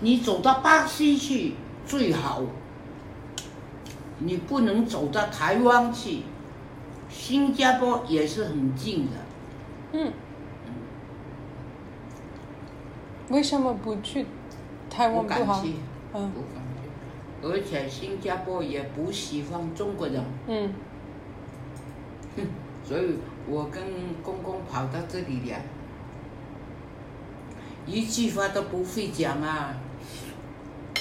你走到巴西去最好，你不能走到台湾去，新加坡也是很近的。嗯。为什么不去台湾不好？嗯。不敢去，而且新加坡也不喜欢中国人。所以我跟公公跑到这里了，一句话都不会讲啊。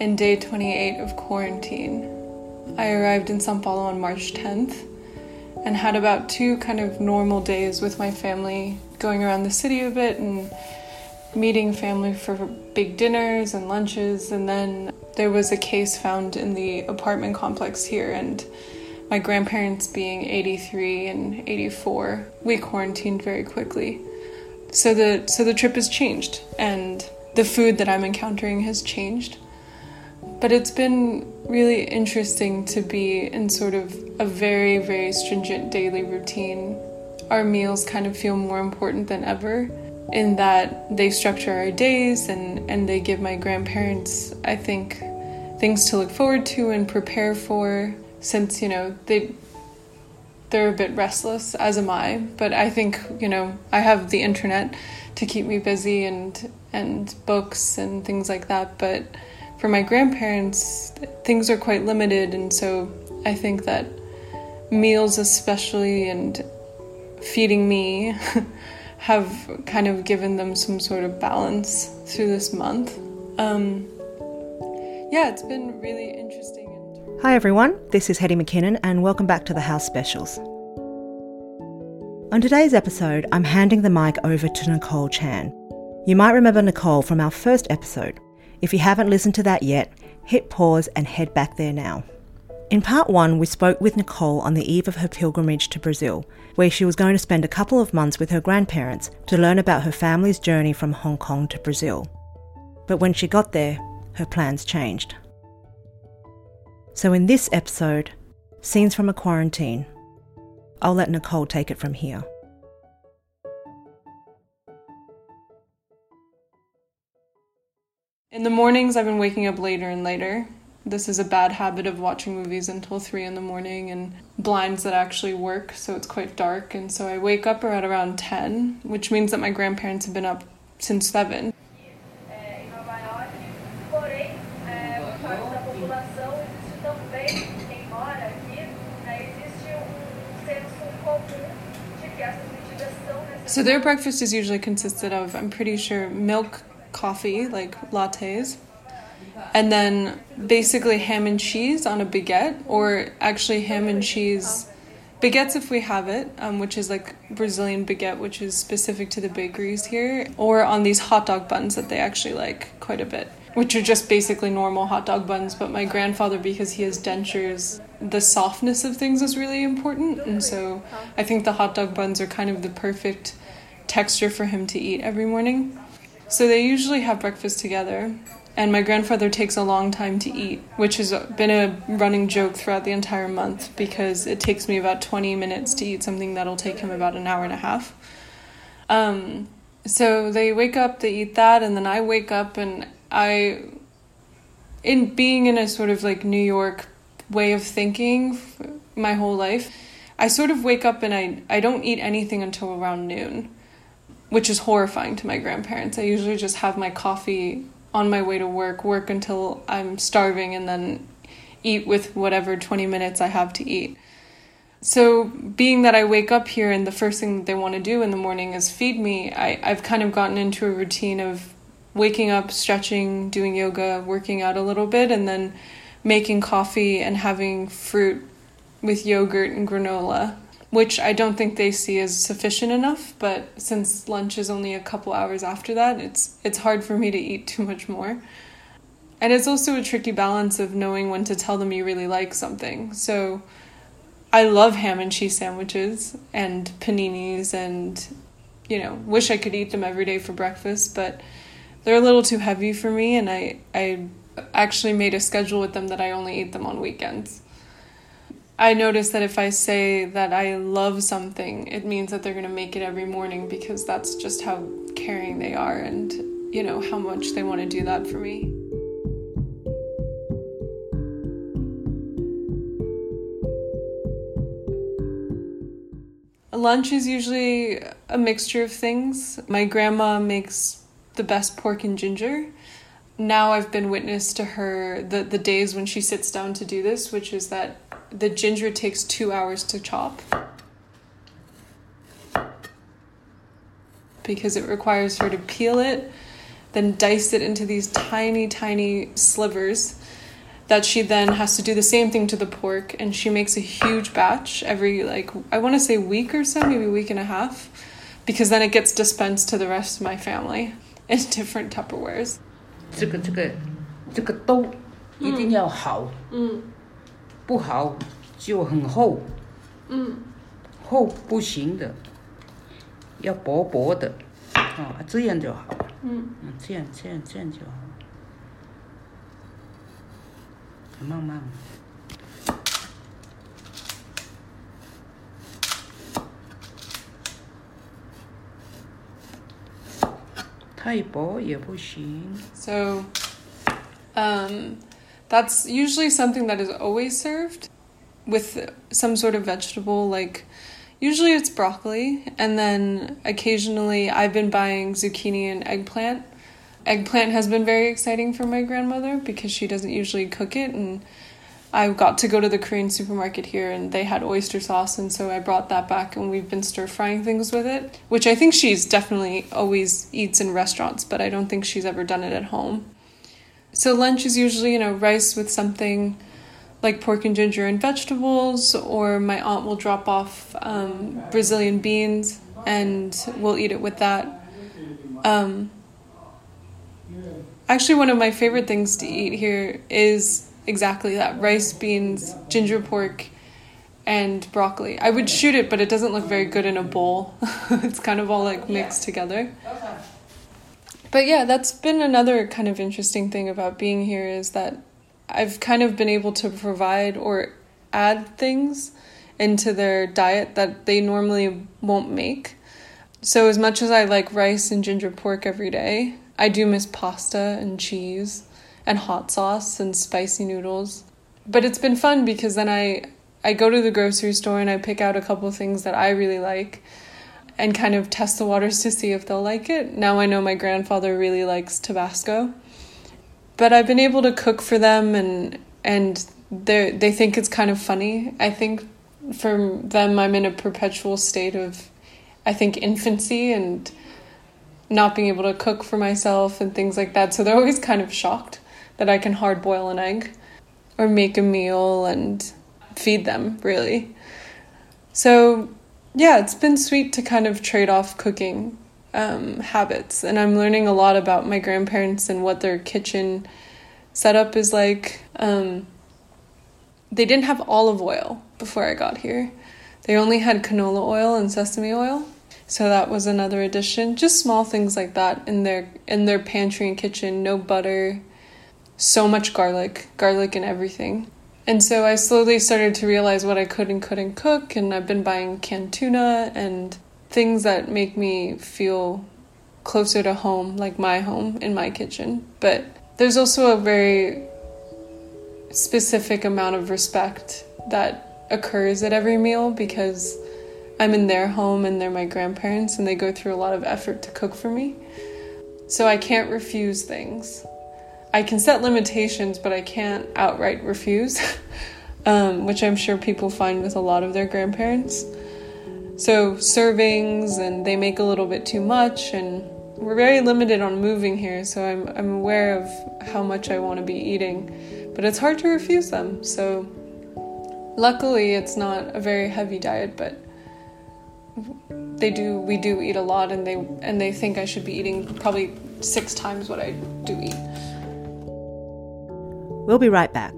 and day 28 of quarantine. I arrived in Sao Paulo on March 10th and had about two kind of normal days with my family, going around the city a bit and meeting family for big dinners and lunches. And then there was a case found in the apartment complex here, and my grandparents being 83 and 84, we quarantined very quickly. So the so the trip has changed, and the food that I'm encountering has changed. But it's been really interesting to be in sort of a very, very stringent daily routine. Our meals kind of feel more important than ever in that they structure our days and, and they give my grandparents, I think, things to look forward to and prepare for since, you know, they they're a bit restless, as am I. But I think, you know, I have the internet to keep me busy and and books and things like that. But for my grandparents, things are quite limited, and so I think that meals, especially, and feeding me have kind of given them some sort of balance through this month. Um, yeah, it's been really interesting. Hi everyone, this is Hetty McKinnon, and welcome back to the House Specials. On today's episode, I'm handing the mic over to Nicole Chan. You might remember Nicole from our first episode. If you haven't listened to that yet, hit pause and head back there now. In part one, we spoke with Nicole on the eve of her pilgrimage to Brazil, where she was going to spend a couple of months with her grandparents to learn about her family's journey from Hong Kong to Brazil. But when she got there, her plans changed. So, in this episode, Scenes from a Quarantine, I'll let Nicole take it from here. In the mornings, I've been waking up later and later, this is a bad habit of watching movies until three in the morning and blinds that actually work, so it's quite dark. And so I wake up at around 10, which means that my grandparents have been up since 7. So their breakfast is usually consisted of, I'm pretty sure, milk, coffee, like lattes, and then basically ham and cheese on a baguette, or actually ham and cheese baguettes if we have it, um, which is like Brazilian baguette, which is specific to the bakeries here, or on these hot dog buns that they actually like quite a bit, which are just basically normal hot dog buns. But my grandfather, because he has dentures, the softness of things is really important, and so I think the hot dog buns are kind of the perfect texture for him to eat every morning. So they usually have breakfast together and my grandfather takes a long time to eat, which has been a running joke throughout the entire month because it takes me about 20 minutes to eat something that'll take him about an hour and a half. Um, so they wake up, they eat that, and then I wake up and I, in being in a sort of like New York way of thinking my whole life, I sort of wake up and I, I don't eat anything until around noon, which is horrifying to my grandparents. I usually just have my coffee on my way to work, work until I'm starving, and then eat with whatever 20 minutes I have to eat. So, being that I wake up here and the first thing they want to do in the morning is feed me, I, I've kind of gotten into a routine of waking up, stretching, doing yoga, working out a little bit, and then making coffee and having fruit with yogurt and granola which I don't think they see as sufficient enough. But since lunch is only a couple hours after that, it's it's hard for me to eat too much more. And it's also a tricky balance of knowing when to tell them you really like something. So I love ham and cheese sandwiches and paninis and you know, wish I could eat them every day for breakfast, but they're a little too heavy for me and I I actually made a schedule with them that I only eat them on weekends. I notice that if I say that I love something, it means that they're going to make it every morning because that's just how caring they are and, you know, how much they want to do that for me. Lunch is usually a mixture of things. My grandma makes the best pork and ginger. Now I've been witness to her the, the days when she sits down to do this, which is that the ginger takes two hours to chop because it requires her to peel it, then dice it into these tiny, tiny slivers that she then has to do the same thing to the pork and she makes a huge batch every like I want to say week or so, maybe a week and a half because then it gets dispensed to the rest of my family in different Tupperwares. 这个这个这个都一定要好，嗯， 不好就很厚，嗯，厚不行的，要薄薄的，啊，这样就好，嗯，嗯，这样这样这样就好。慢慢。太薄也不行。So, um, that's usually something that is always served with some sort of vegetable, like usually it's broccoli, and then occasionally I've been buying zucchini and eggplant eggplant has been very exciting for my grandmother because she doesn't usually cook it and I got to go to the Korean supermarket here and they had oyster sauce and so I brought that back and we've been stir frying things with it, which I think she's definitely always eats in restaurants, but I don't think she's ever done it at home. So lunch is usually, you know, rice with something like pork and ginger and vegetables, or my aunt will drop off um, Brazilian beans and we'll eat it with that. Um, Actually, one of my favorite things to eat here is exactly that rice, beans, ginger pork, and broccoli. I would shoot it, but it doesn't look very good in a bowl. it's kind of all like mixed together. But yeah, that's been another kind of interesting thing about being here is that I've kind of been able to provide or add things into their diet that they normally won't make. So, as much as I like rice and ginger pork every day, I do miss pasta and cheese and hot sauce and spicy noodles. But it's been fun because then I I go to the grocery store and I pick out a couple things that I really like and kind of test the waters to see if they'll like it. Now I know my grandfather really likes Tabasco. But I've been able to cook for them and and they they think it's kind of funny. I think for them I'm in a perpetual state of I think infancy and not being able to cook for myself and things like that. So they're always kind of shocked that I can hard boil an egg or make a meal and feed them, really. So, yeah, it's been sweet to kind of trade off cooking um, habits. And I'm learning a lot about my grandparents and what their kitchen setup is like. Um, they didn't have olive oil before I got here, they only had canola oil and sesame oil. So that was another addition. Just small things like that in their in their pantry and kitchen. No butter, so much garlic, garlic and everything. And so I slowly started to realize what I could and couldn't cook, and I've been buying canned tuna and things that make me feel closer to home, like my home in my kitchen. But there's also a very specific amount of respect that occurs at every meal because I'm in their home and they're my grandparents and they go through a lot of effort to cook for me. So I can't refuse things. I can set limitations, but I can't outright refuse, um, which I'm sure people find with a lot of their grandparents. So servings, and they make a little bit too much, and we're very limited on moving here, so I'm, I'm aware of how much I want to be eating, but it's hard to refuse them. So luckily, it's not a very heavy diet, but they do we do eat a lot and they and they think I should be eating probably six times what I do eat. We'll be right back.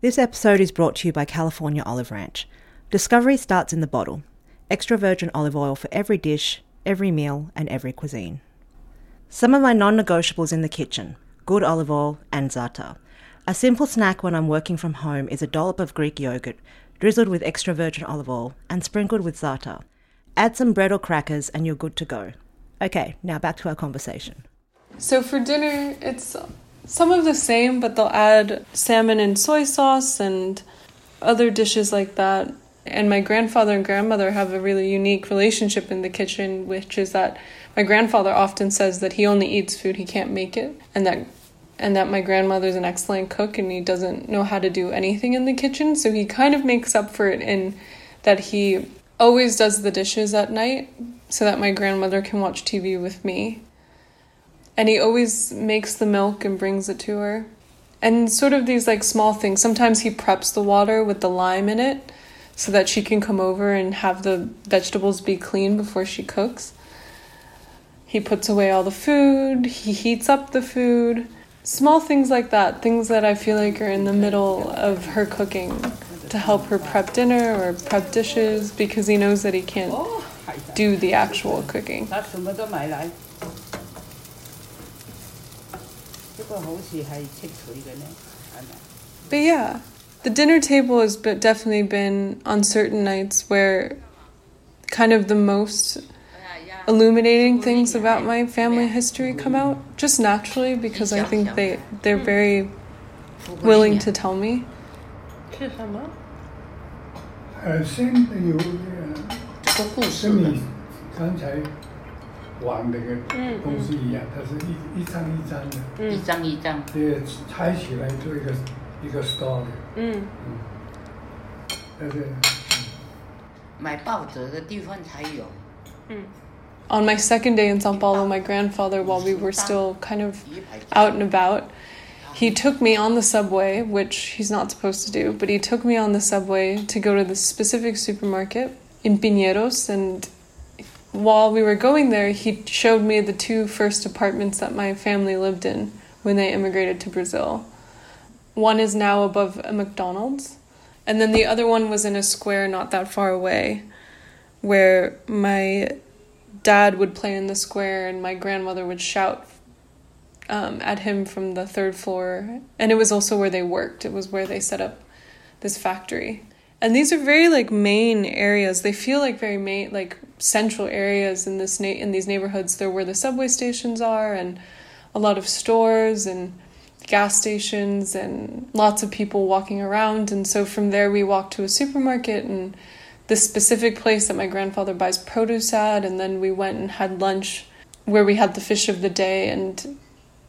This episode is brought to you by California Olive Ranch. Discovery starts in the bottle. Extra virgin olive oil for every dish, every meal, and every cuisine. Some of my non negotiables in the kitchen good olive oil and za'atar. A simple snack when I'm working from home is a dollop of Greek yogurt, drizzled with extra virgin olive oil and sprinkled with za'atar. Add some bread or crackers and you're good to go. Okay, now back to our conversation. So for dinner, it's some of the same, but they'll add salmon and soy sauce and other dishes like that. And my grandfather and grandmother have a really unique relationship in the kitchen, which is that my grandfather often says that he only eats food he can't make it, and that and that my grandmother's an excellent cook and he doesn't know how to do anything in the kitchen, so he kind of makes up for it in that he always does the dishes at night so that my grandmother can watch TV with me. And he always makes the milk and brings it to her. And sort of these like small things. Sometimes he preps the water with the lime in it so that she can come over and have the vegetables be clean before she cooks. He puts away all the food, he heats up the food. Small things like that, things that I feel like are in the middle of her cooking to help her prep dinner or prep dishes because he knows that he can't do the actual cooking. But yeah, the dinner table has definitely been on certain nights where kind of the most illuminating things about my family history come out just naturally because I think they they're very willing to tell me. 是什么？呃，先有呃，跟 你刚才玩那个东西一样，它是一一张一张的，一张一张，对，拆起来做一个一个 story。嗯嗯，但是买报纸的地方才有。嗯。On my second day in Sao Paulo, my grandfather, while we were still kind of out and about, he took me on the subway, which he's not supposed to do, but he took me on the subway to go to the specific supermarket in Piñeros. And while we were going there, he showed me the two first apartments that my family lived in when they immigrated to Brazil. One is now above a McDonald's, and then the other one was in a square not that far away where my dad would play in the square and my grandmother would shout um, at him from the third floor. And it was also where they worked, it was where they set up this factory. And these are very like main areas. They feel like very main, like central areas in this na- in these neighborhoods. They're where the subway stations are, and a lot of stores and gas stations, and lots of people walking around. And so from there, we walked to a supermarket and this specific place that my grandfather buys produce at. And then we went and had lunch where we had the fish of the day and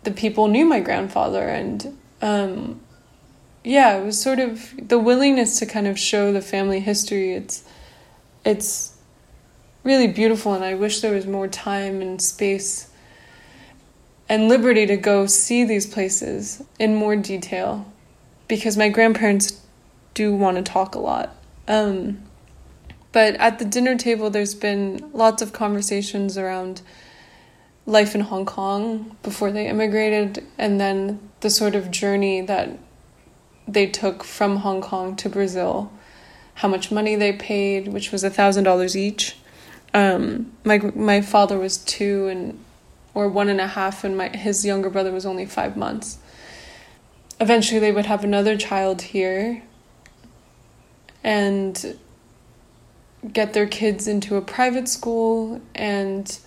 the people knew my grandfather and um, yeah it was sort of the willingness to kind of show the family history it's it's really beautiful and i wish there was more time and space and liberty to go see these places in more detail because my grandparents do want to talk a lot um, but at the dinner table there's been lots of conversations around life in Hong Kong before they immigrated, and then the sort of journey that they took from Hong Kong to Brazil, how much money they paid, which was a thousand dollars each. Um, my my father was two and or one and a half, and my his younger brother was only five months. Eventually, they would have another child here, and get their kids into a private school and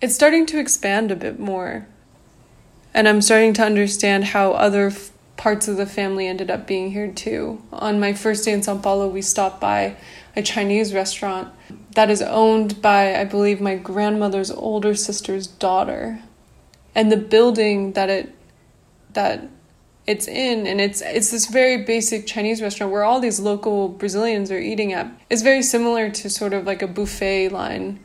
it's starting to expand a bit more. And I'm starting to understand how other f- parts of the family ended up being here too. On my first day in Sao Paulo, we stopped by a Chinese restaurant that is owned by, I believe, my grandmother's older sister's daughter. And the building that it that it's in and it's it's this very basic Chinese restaurant where all these local Brazilians are eating at. It's very similar to sort of like a buffet line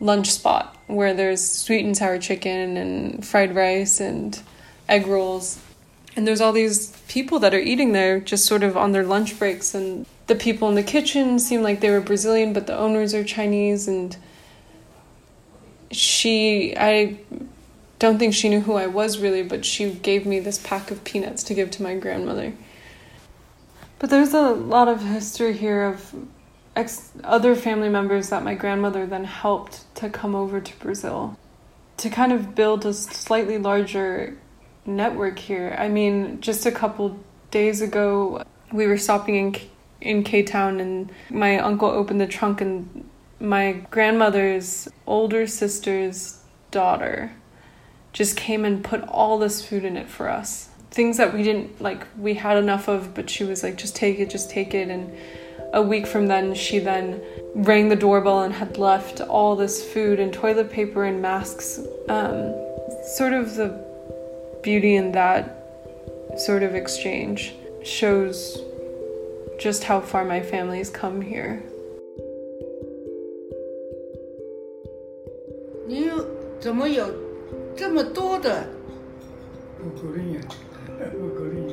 lunch spot where there's sweet and sour chicken and fried rice and egg rolls. And there's all these people that are eating there just sort of on their lunch breaks. And the people in the kitchen seem like they were Brazilian, but the owners are Chinese. And she, I don't think she knew who I was really, but she gave me this pack of peanuts to give to my grandmother. But there's a lot of history here of ex- other family members that my grandmother then helped to come over to Brazil to kind of build a slightly larger network here. I mean, just a couple days ago, we were stopping in in K Town, and my uncle opened the trunk, and my grandmother's older sister's daughter just came and put all this food in it for us. Things that we didn't like, we had enough of, but she was like, just take it, just take it. And a week from then, she then rang the doorbell and had left all this food and toilet paper and masks. Um, sort of the beauty in that sort of exchange shows just how far my family's come here. 你怎么有这么多的？不可能呀，不可能。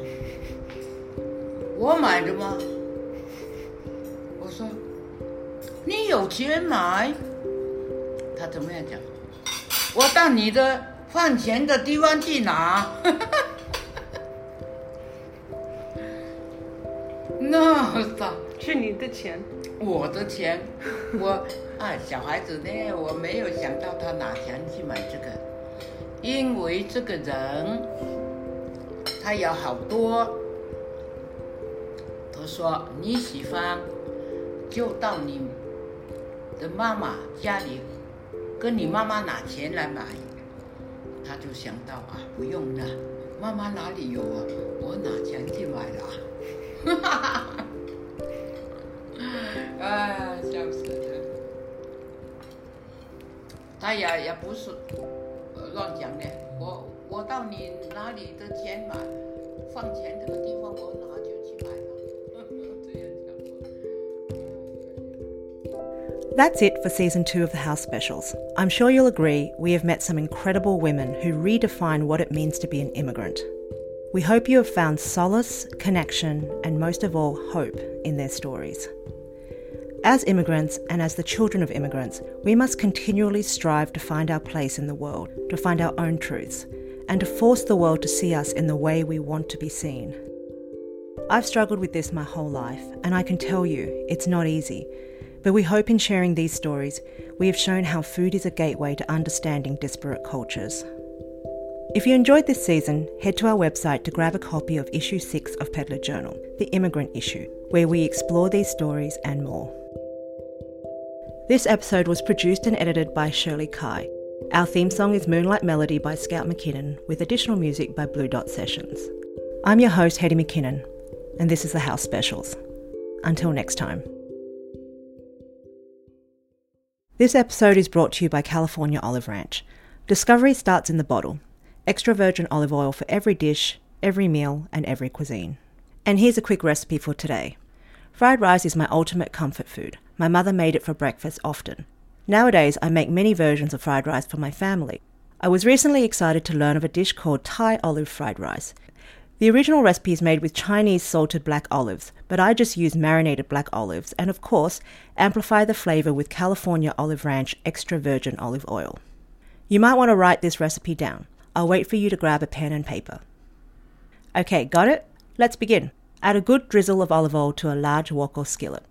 我买的吗？我说你有钱买，他怎么样讲？我到你的放钱的地方去拿。那大是你的钱，我的钱，我啊，小孩子呢，我没有想到他拿钱去买这个，因为这个人他有好多，他说你喜欢就到你的妈妈家里跟你妈妈拿钱来买，他就想到啊，不用了，妈妈哪里有啊，我拿钱去买了。哈哈哈！哎，笑死了。他也也不是乱讲的，我我到你哪里的钱买，放钱这个地方我拿就去买了。这样讲。That's it for season two of the House Specials. I'm sure you'll agree we have met some incredible women who redefine what it means to be an immigrant. We hope you have found solace, connection, and most of all, hope in their stories. As immigrants and as the children of immigrants, we must continually strive to find our place in the world, to find our own truths, and to force the world to see us in the way we want to be seen. I've struggled with this my whole life, and I can tell you it's not easy. But we hope in sharing these stories, we have shown how food is a gateway to understanding disparate cultures. If you enjoyed this season, head to our website to grab a copy of issue 6 of Peddler Journal, the immigrant issue, where we explore these stories and more. This episode was produced and edited by Shirley Kai. Our theme song is Moonlight Melody by Scout McKinnon, with additional music by Blue Dot Sessions. I'm your host, Hetty McKinnon, and this is the House Specials. Until next time. This episode is brought to you by California Olive Ranch. Discovery starts in the bottle extra virgin olive oil for every dish, every meal, and every cuisine. And here's a quick recipe for today. Fried rice is my ultimate comfort food. My mother made it for breakfast often. Nowadays, I make many versions of fried rice for my family. I was recently excited to learn of a dish called Thai olive fried rice. The original recipe is made with Chinese salted black olives, but I just use marinated black olives and, of course, amplify the flavor with California Olive Ranch extra virgin olive oil. You might want to write this recipe down. I'll wait for you to grab a pen and paper. Okay, got it? Let's begin. Add a good drizzle of olive oil to a large wok or skillet.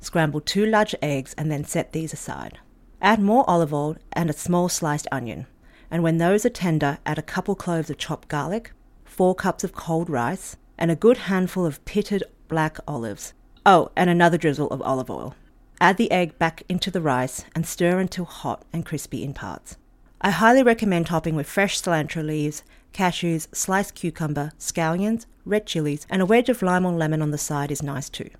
Scramble two large eggs and then set these aside. Add more olive oil and a small sliced onion. And when those are tender, add a couple cloves of chopped garlic, four cups of cold rice, and a good handful of pitted black olives. Oh, and another drizzle of olive oil. Add the egg back into the rice and stir until hot and crispy in parts. I highly recommend topping with fresh cilantro leaves, cashews, sliced cucumber, scallions, red chilies, and a wedge of lime or lemon on the side is nice too.